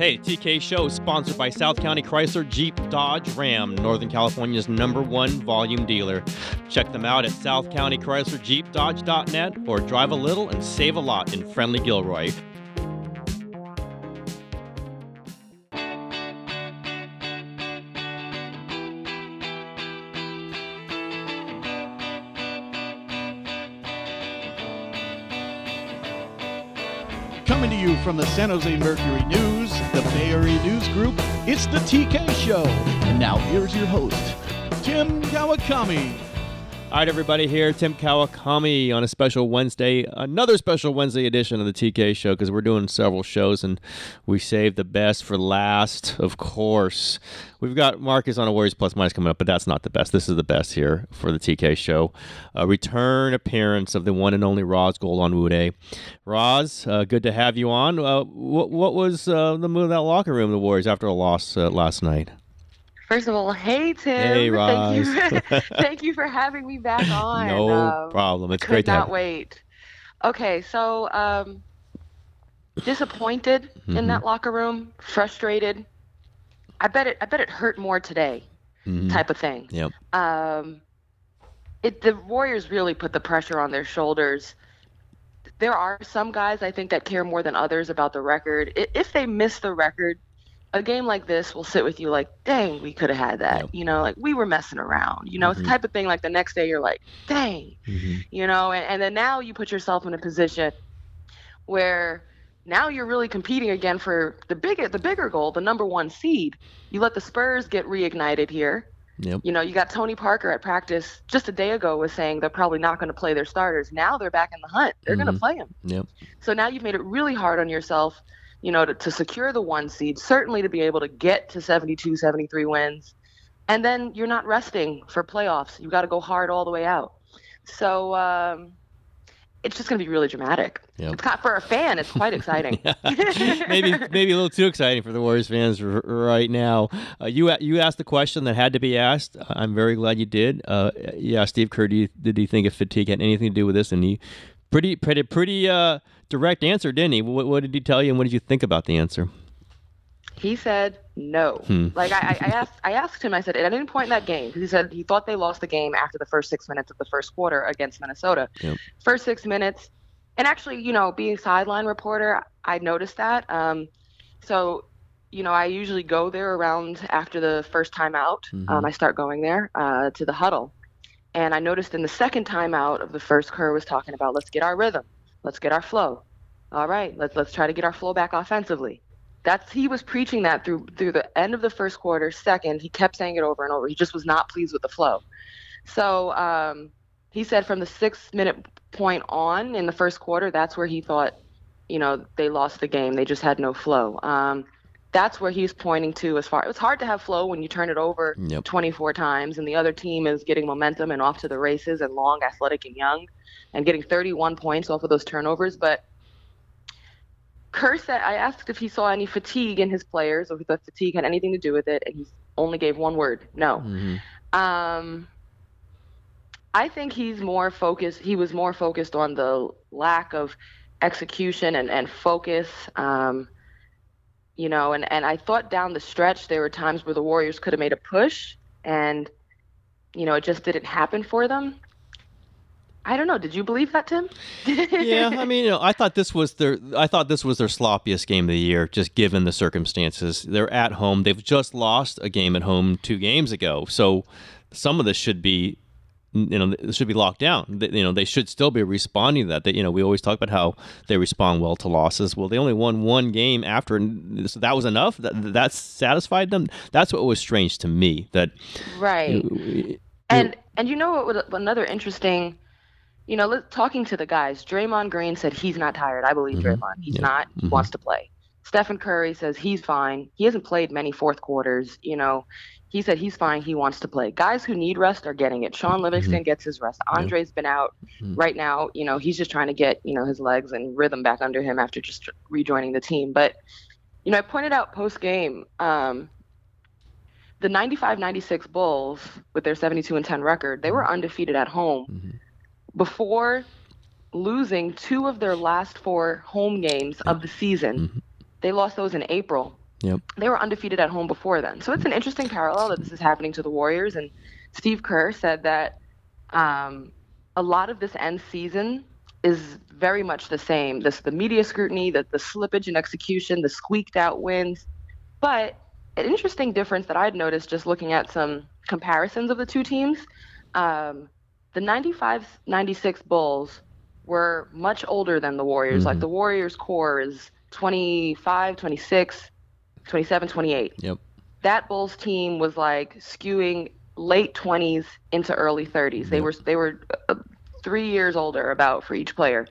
Hey, TK Show is sponsored by South County Chrysler Jeep Dodge Ram, Northern California's number one volume dealer. Check them out at South County Chrysler Jeep Dodge.net or drive a little and save a lot in friendly Gilroy. Coming to you from the San Jose Mercury News, News Group, it's the TK Show. And now here's your host, Tim Kawakami. All right, everybody, here Tim Kawakami on a special Wednesday, another special Wednesday edition of the TK Show because we're doing several shows and we saved the best for last, of course. We've got Marcus on a Warriors Plus Minus coming up, but that's not the best. This is the best here for the TK Show. A return appearance of the one and only Ros Gold-Onwude. Ros, uh, good to have you on. Uh, what, what was uh, the mood of that locker room the Warriors after a loss uh, last night? First of all, hey Tim. Hey, Thank you, thank you for having me back on. No Um, problem. It's great to not have wait. Okay, so um, disappointed Mhm. in that locker room, frustrated. I bet it. I bet it hurt more today, Mhm. type of thing. Yep. Um, it the Warriors really put the pressure on their shoulders. There are some guys I think that care more than others about the record. If they miss the record, a game like this will sit with you like, dang, we could have had that. Yep. You know, like we were messing around. You know, it's Mhm. the type of thing like the next day you're like, dang, Mhm. you know, and, and then now you put yourself in a position where now you're really competing again for the bigger the bigger goal, the number one seed. You let the Spurs get reignited here. Yep. You know, you got Tony Parker at practice just a day ago was saying they're probably not going to play their starters. Now they're back in the hunt. They're going Mhm. to play them. Yep. So now you've made it really hard on yourself, you know, to, to secure the one seed, certainly to be able to get to 72, 73 wins. And then you're not resting for playoffs. You've got to go hard all the way out. So um, it's just going to be really dramatic. Yep. It's kind for a fan, it's quite exciting. maybe maybe a little too exciting for the Warriors fans r- right now. Uh, you you asked the question that had to be asked. I'm very glad you did. Uh, yeah, Steve Kerr, do you, did he think if fatigue had anything to do with this? And he pretty pretty pretty uh, direct answer, didn't he? What, what did he tell you, and what did you think about the answer? He said no. Hmm. Like I, I asked, I asked him. I said at any point in that game, he said he thought they lost the game after the first six minutes of the first quarter against Minnesota. Yep. First six minutes, and actually, you know, being sideline reporter, I noticed that. Um, so, you know, I usually go there around after the first timeout. Mhm. Um, I start going there uh, to the huddle, and I noticed in the second timeout of the first, Kerr was talking about let's get our rhythm, let's get our flow. All right, let's let's try to get our flow back offensively. That's he was preaching that through through the end of the first quarter second he kept saying it over and over. He just was not pleased with the flow. So um, he said from the six minute point on in the first quarter that's where he thought you know they lost the game. They just had no flow. Um, that's where he's pointing to as far it's hard to have flow when you turn it over Yep. 24 times and the other team is getting momentum and off to the races and long athletic and young and getting 31 points off of those turnovers but Kerr said I asked if he saw any fatigue in his players, or if the fatigue had anything to do with it, and he only gave one word, no. Mhm. Um, I think he's more focused. He was more focused on the lack of execution and, and focus. Um, you know, and, and I thought down the stretch there were times where the Warriors could have made a push, and you know it just didn't happen for them. I don't know. Did you believe that, Tim? yeah, I mean, you know, I thought this was their I thought this was their sloppiest game of the year, just given the circumstances. They're at home. They've just lost a game at home two games ago, so some of this should be, you know, should be locked down. They- You know, they should still be responding to that. They, you know, we always talk about how they respond well to losses. Well, they only won one game after, and so that was enough. That that satisfied them. That's what was strange to me. That right. you- And and you know what? Another interesting, you know, talking to the guys, Draymond Green said he's not tired. I believe Mhm. Draymond. He's Yeah. not. He Mhm. wants to play. Stephen Curry says he's fine. He hasn't played many fourth quarters. You know, he said he's fine. He wants to play. Guys who need rest are getting it. Shaun Livingston gets his rest. Mm-hmm. Andre's been out Mhm. right now. You know, he's just trying to get you know his legs and rhythm back under him after just rejoining the team. But you know, I pointed out post game. Um, the 95-96 Bulls with their 72 and 10 record, they were undefeated at home Mhm. before losing two of their last four home games of the season. They lost those in April Yep. They were undefeated at home before then. So it's an interesting parallel that this is happening to the Warriors. And Steve Kerr said that um, a lot of this end season is very much the same. This the media scrutiny, the, the slippage in execution, the squeaked out wins. But an interesting difference that I'd noticed just looking at some comparisons of the two teams, um, the 95 96 Bulls were much older than the Warriors. Mm-hmm. Like the Warriors core is 25, 26, 27, 28. Yep. That Bulls team was like skewing late 20s into early 30s. They Yep. were they were uh, 3 years older about for each player.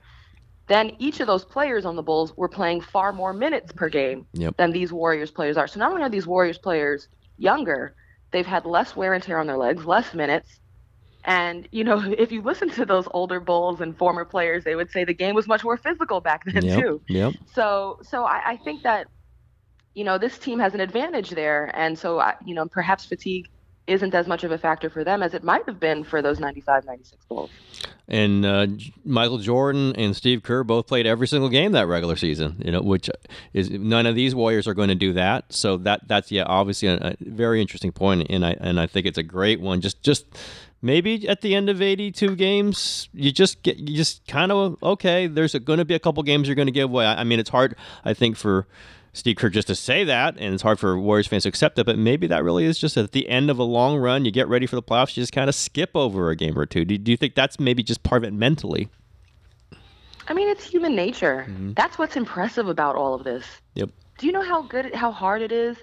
Then each of those players on the Bulls were playing far more minutes per game Yep. than these Warriors players are. So not only are these Warriors players younger, they've had less wear and tear on their legs, less minutes. And you know, if you listen to those older Bulls and former players, they would say the game was much more physical back then Yep. too. Yep. So, so I, I think that, you know, this team has an advantage there, and so I, you know, perhaps fatigue isn't as much of a factor for them as it might have been for those 95, 96 Bulls. And uh, Michael Jordan and Steve Kerr both played every single game that regular season. You know, which is none of these Warriors are going to do that. So that that's yeah, obviously a, a very interesting point, and I and I think it's a great one. Just just maybe at the end of 82 games, you just get you just kind of okay. There's going to be a couple games you're going to give away. I, I mean, it's hard. I think for Steve Kerr just to say that, and it's hard for Warriors fans to accept it. But maybe that really is just at the end of a long run. You get ready for the playoffs. You just kind of skip over a game or two. Do, do you think that's maybe just part of it mentally? I mean, it's human nature. Mm-hmm. That's what's impressive about all of this. Yep. Do you know how good, how hard it is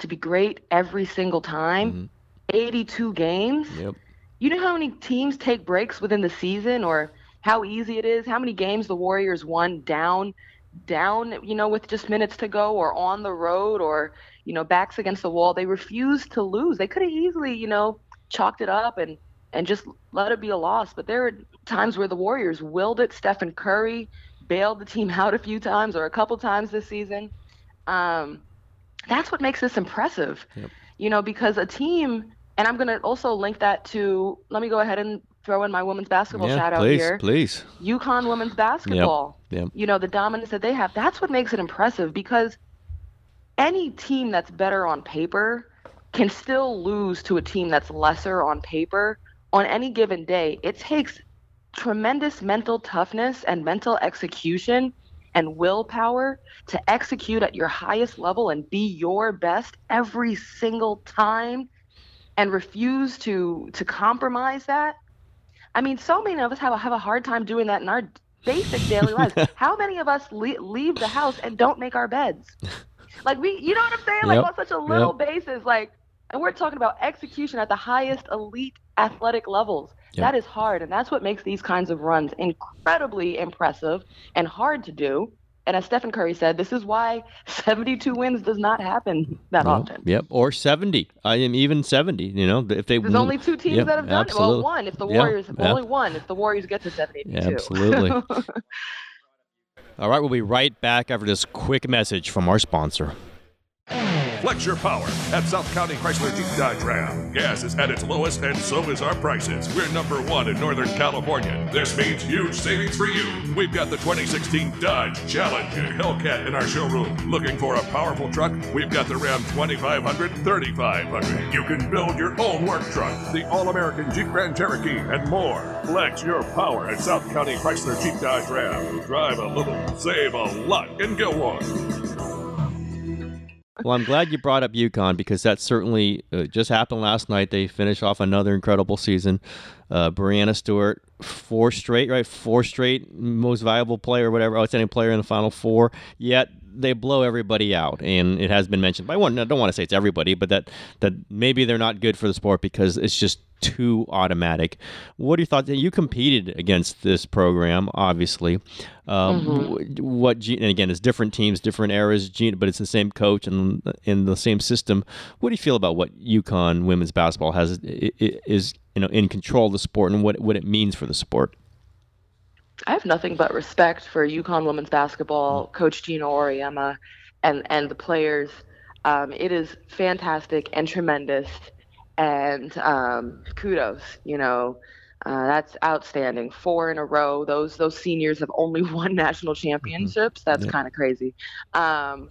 to be great every single time? 82 games. Yep. You know how many teams take breaks within the season or how easy it is? How many games the Warriors won down down, you know, with just minutes to go or on the road or, you know, backs against the wall. They refused to lose. They could have easily, you know, chalked it up and and just let it be a loss. But there are times where the Warriors willed it. Stephen Curry bailed the team out a few times or a couple times this season. Um, that's what makes this impressive. Yep. You know, because a team, and I'm going to also link that to, let me go ahead and throw in my women's basketball yeah, shout out please, here. please. UConn women's basketball. Yep. You know, the dominance that they have. That's what makes it impressive because any team that's better on paper can still lose to a team that's lesser on paper on any given day. It takes tremendous mental toughness and mental execution and willpower to execute at your highest level and be your best every single time and refuse to to compromise that I mean, so many of us have a, have a hard time doing that in our basic daily lives. How many of us le- leave the house and don't make our beds? Like we, you know what I'm saying? Like Yep. on such a little basis, like, and we're talking about execution at the highest elite athletic levels. Yep. That is hard, and that's what makes these kinds of runs incredibly impressive and hard to do. And as Stephen Curry said, this is why 72 wins does not happen that No. often. Yep. Or 70. I am even 70, you know, if they There's only two teams Yep, that have done it. Well, one if the Warriors, yeah. only one if the Warriors get to 72. Yeah, absolutely. All right, we'll be right back after this quick message from our sponsor. Flex your power at South County Chrysler Jeep Dodge Ram. Gas is at its lowest, and so is our prices. We're number one in Northern California. This means huge savings for you. We've got the 2016 Dodge Challenger Hellcat in our showroom. Looking for a powerful truck? We've got the Ram 2500, 3500. You can build your own work truck, the All American Jeep Grand Cherokee, and more. Flex your power at South County Chrysler Jeep Dodge Ram. Drive a little, save a lot, and go on. Well, I'm glad you brought up UConn because that certainly uh, just happened last night. They finished off another incredible season. Uh, Breanna Stewart, four straight, right? Four straight most valuable player, whatever, outstanding player in the Final Four. Yet they blow everybody out, and it has been mentioned by one. I don't want to say it's everybody, but that that maybe they're not good for the sport because it's just too automatic. What are your thoughts? You competed against this program, obviously. Um, wh- What Gene, and again, it's different teams, different eras, Gene, but it's the same coach and in the same system. What do you feel about what UConn women's basketball has is you know in control of the sport and what what it means for the sport? I have nothing but respect for UConn women's basketball, Coach Geno Auriemma, and and the players. Um, it is fantastic and tremendous, and um, kudos. You know, uh, that's outstanding. Four in a row. Those those seniors have only won national championships. That's Yeah. kind of crazy. Um,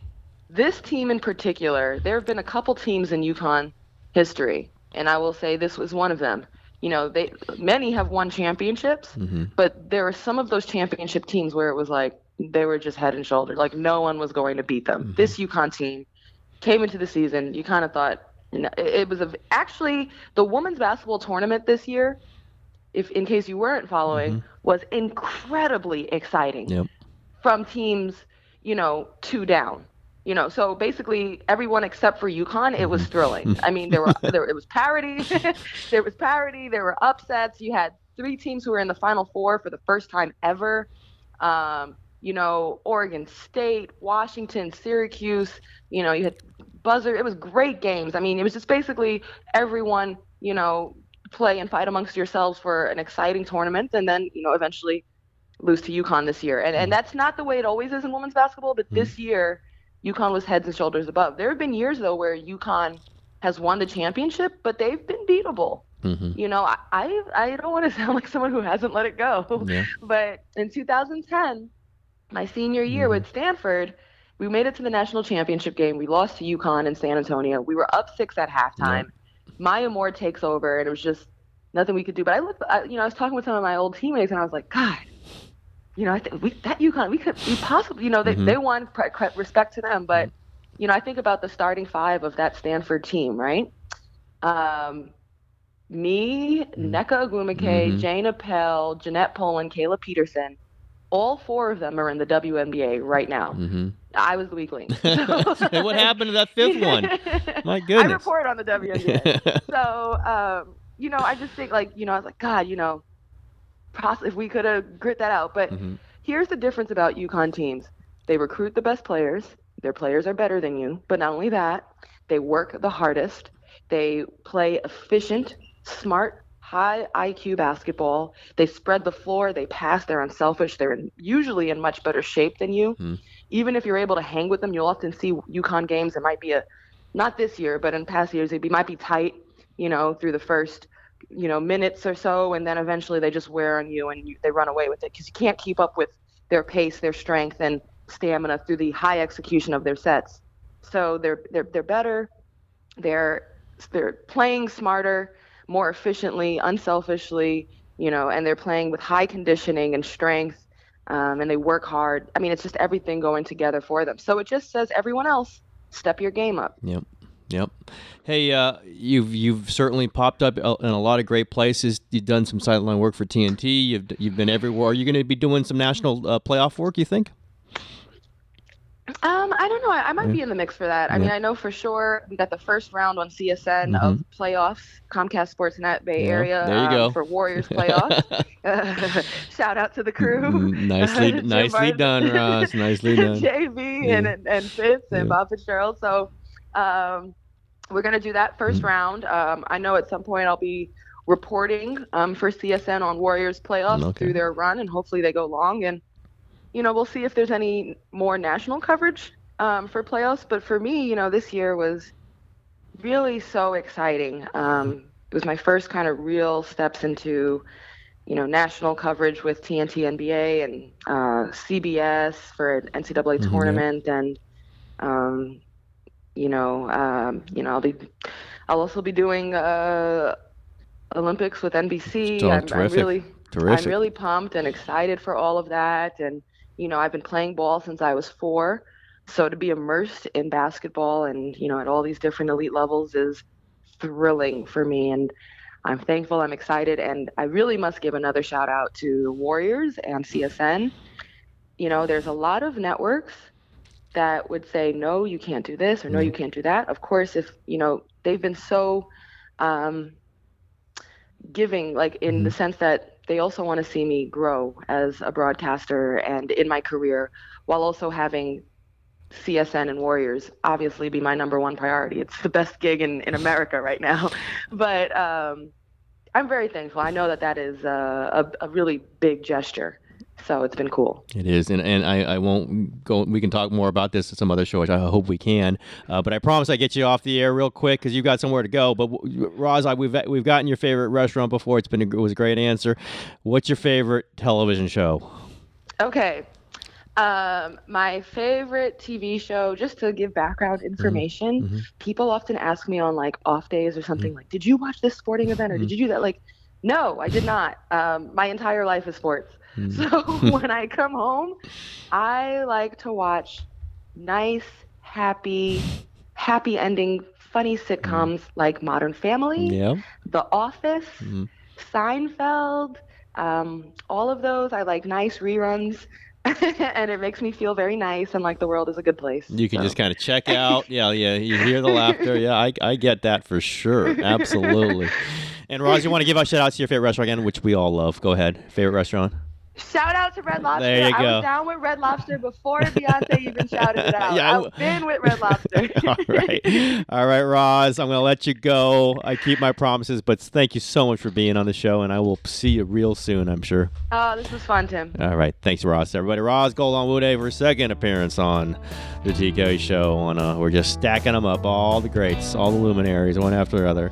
this team in particular, there have been a couple teams in UConn history, and I will say this was one of them. You know, they many have won championships, Mm-hmm. but there were some of those championship teams where it was like they were just head and shoulders, like no one was going to beat them. This UConn team came into the season, you kind of thought you know, it, it was a, actually the women's basketball tournament this year. If in case you weren't following, was incredibly exciting Yep. from teams, you know, two down. You know, so basically everyone except for UConn, it was thrilling. I mean, there were there it was parity, there was parity, there were upsets. You had three teams who were in the final four for the first time ever. Um, you know, Oregon State, Washington, Syracuse. You know, you had buzzer. It was great games. I mean, it was just basically everyone, you know, play and fight amongst yourselves for an exciting tournament, and then you know eventually lose to UConn this year. And and that's not the way it always is in women's basketball, but this year UConn was heads and shoulders above. There have been years though where UConn has won the championship, but they've been beatable. Mm-hmm. You know, I I, I don't want to sound like someone who hasn't let it go. Yeah. But in 2010, my senior year with Stanford, we made it to the national championship game. We lost to UConn in San Antonio. We were up six at halftime. Maya Moore takes over, and it was just nothing we could do. But I looked, I, you know, I was talking with some of my old teammates, and I was like, God, you know, I think we that UConn, we could, we possibly, you know, they they won, respect to them, but you know, I think about the starting five of that Stanford team, right? Um, me, Nneka Ogwumike, Mhm. Jayne Appel, Jeanette Pohlen, Kayla Pedersen. All four of them are in the WNBA right now. Mm-hmm. I was the weakling. Hey, what happened to that fifth one? My goodness. I report on the WNBA. so, um, you know, I just think like, you know, I was like, God, you know, poss- if we could have grit that out. But Mhm. here's the difference about UConn teams. They recruit the best players. Their players are better than you. But not only that, they work the hardest. They play efficient, smart, high IQ basketball. They spread the floor. They pass. They're unselfish. They're in, usually in much better shape than you. Mhm. Even if you're able to hang with them, you'll often see UConn games. It might be a, not this year, but in past years, it be, might be tight, you know, through the first, you know, minutes or so, and then eventually they just wear on you and you, they run away with it because you can't keep up with their pace, their strength, and stamina through the high execution of their sets. So they're they're they're better. They're they're playing smarter, more efficiently, unselfishly, you know, and they're playing with high conditioning and strength, um, and they work hard. I mean, it's just everything going together for them. So it just says everyone else, step your game up. Yep. Yep. Hey, uh, you've you've certainly popped up uh, in a lot of great places. You've done some sideline work for TNT. You've you've been everywhere. Are you going to be doing some national uh, playoff work? You think? Um, I don't know. I, I might be in the mix for that. I mean, I know for sure we got the first round on CSN of playoffs, Comcast Sportsnet Bay Mm-hmm. Yeah, Area there you um, go. for Warriors playoffs. Shout out to the crew. Mm, nicely, nicely done, Ros. Nicely done. JV Yeah. and and and Fitz and Yeah. Bob Fitzgerald. So um, we're gonna do that 1st Mm-hmm. round. Um, I know at some point I'll be reporting um, for CSN on Warriors playoffs Okay. through their run, and hopefully they go long. And you know we'll see if there's any more national coverage um, for playoffs. But for me, you know, this year was really so exciting. Um, it was my first kind of real steps into you know, national coverage with TNT NBA and uh, CBS for an NCAA Mhm, yeah. tournament, and um, you know, um, you know, I'll be, I'll also be doing uh, Olympics with NBC. Oh, I'm, I'm really, Terrific. I'm really pumped and excited for all of that, and you know, I've been playing ball since I was four, so to be immersed in basketball and you know, at all these different elite levels is thrilling for me, and I'm thankful, I'm excited, and I really must give another shout out to Warriors and CSN. You know, there's a lot of networks that would say, no, you can't do this, or no, you can't do that. Of course, if, you know, they've been so um, giving, like in the sense that they also want to see me grow as a broadcaster and in my career while also having CSN and Warriors obviously be my number one priority. It's the best gig in, in America right now. But um, I'm very thankful. I know that that is a, a, a really big gesture. So it's been cool. It is, and, and I, I won't go. We can talk more about this at some other show, which I hope we can. Uh, but I promise I get you off the air real quick because you've got somewhere to go. But Ros, I, we've we've gotten your favorite restaurant before. It's been a, it was a great answer. What's your favorite television show? Okay. Um, my favorite TV show, just to give background information, mhm. people often ask me on like off days or something like, "Did you watch this sporting event or did you do that?" Like, no, I did not. Um, my entire life is sports. So when I come home, I like to watch nice, happy, happy ending, funny sitcoms like Modern Family, Yeah. The Office, Mhm. Seinfeld, um, all of those. I like nice reruns, and it makes me feel very nice and like the world is a good place. You can So- just kind of check out. Yeah, yeah. You hear the laughter. Yeah, I, I get that for sure. Absolutely. And Ros, you want to give out shout outs to your favorite restaurant again, which we all love. Go ahead. Favorite restaurant? Shout out to Red Lobster. There you go. I was down with Red Lobster before Beyonce even shouted it out. Yeah, I've been with Red Lobster. all right. All right, Ros. I'm going to let you go. I keep my promises, but thank you so much for being on the show, and I will see you real soon, I'm sure. Oh, this was fun, Tim. All right. Thanks, Ros. Everybody, Ros Gold-Onwude for a second appearance on the TK show. On uh, We're just stacking them up, all the greats, all the luminaries, one after the other.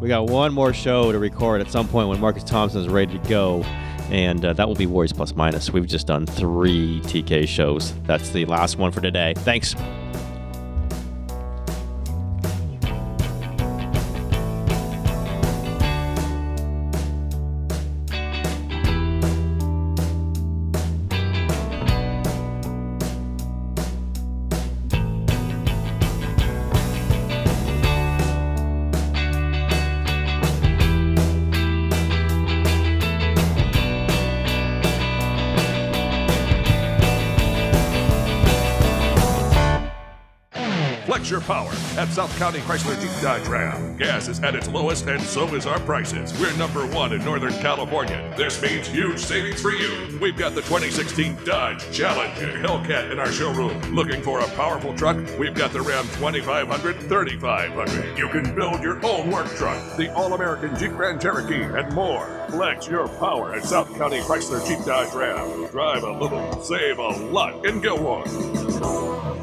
We got one more show to record at some point when Marcus Thompson is ready to go, and uh, that will be Warriors Plus Minus. We've just done three TK shows. That's the last one for today. Thanks. Flex your power at South County Chrysler Jeep Dodge Ram. Gas is at its lowest, and so is our prices. We're number one in Northern California. This means huge savings for you. We've got the 2016 Dodge Challenger Hellcat in our showroom. Looking for a powerful truck? We've got the Ram 2500, 3500. You can build your own work truck, the All American Jeep Grand Cherokee, and more. Flex your power at South County Chrysler Jeep Dodge Ram. Drive a little, save a lot, and go on.